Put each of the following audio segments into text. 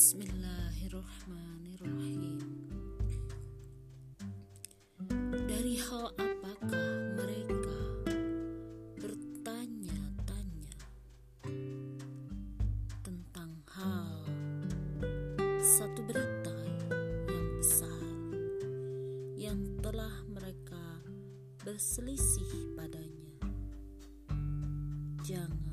Bismillahirrahmanirrahim. Dari hal apakah mereka bertanya-tanya tentang hal satu berita yang besar yang telah mereka berselisih padanya? Jangan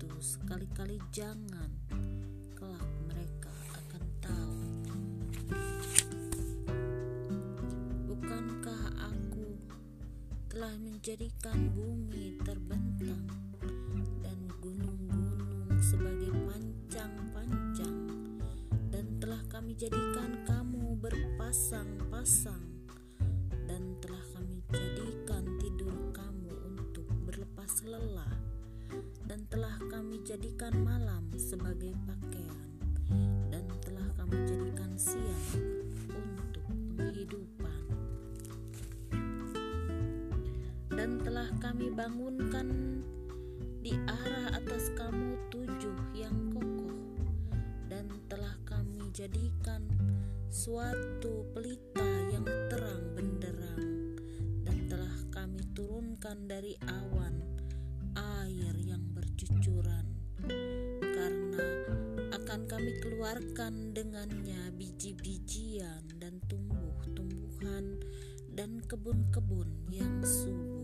itu sekali-kali jangan kelak mereka akan tahu. Bukankah aku telah menjadikan bumi terbentang dan gunung-gunung sebagai pancang-pancang? Dan telah kami jadikan kamu berpasang-pasang dan telah kami jadikan tidur kamu untuk berlepas lelah telah kami jadikan malam sebagai pakaian dan telah kami jadikan siang untuk penghidupan. Dan telah kami bangunkan di arah atas kamu tujuh yang kokoh dan telah kami jadikan suatu pelita yang terang benderang dan telah kami turunkan dari awan kami keluarkan dengannya biji-bijian dan tumbuh-tumbuhan dan kebun-kebun yang subur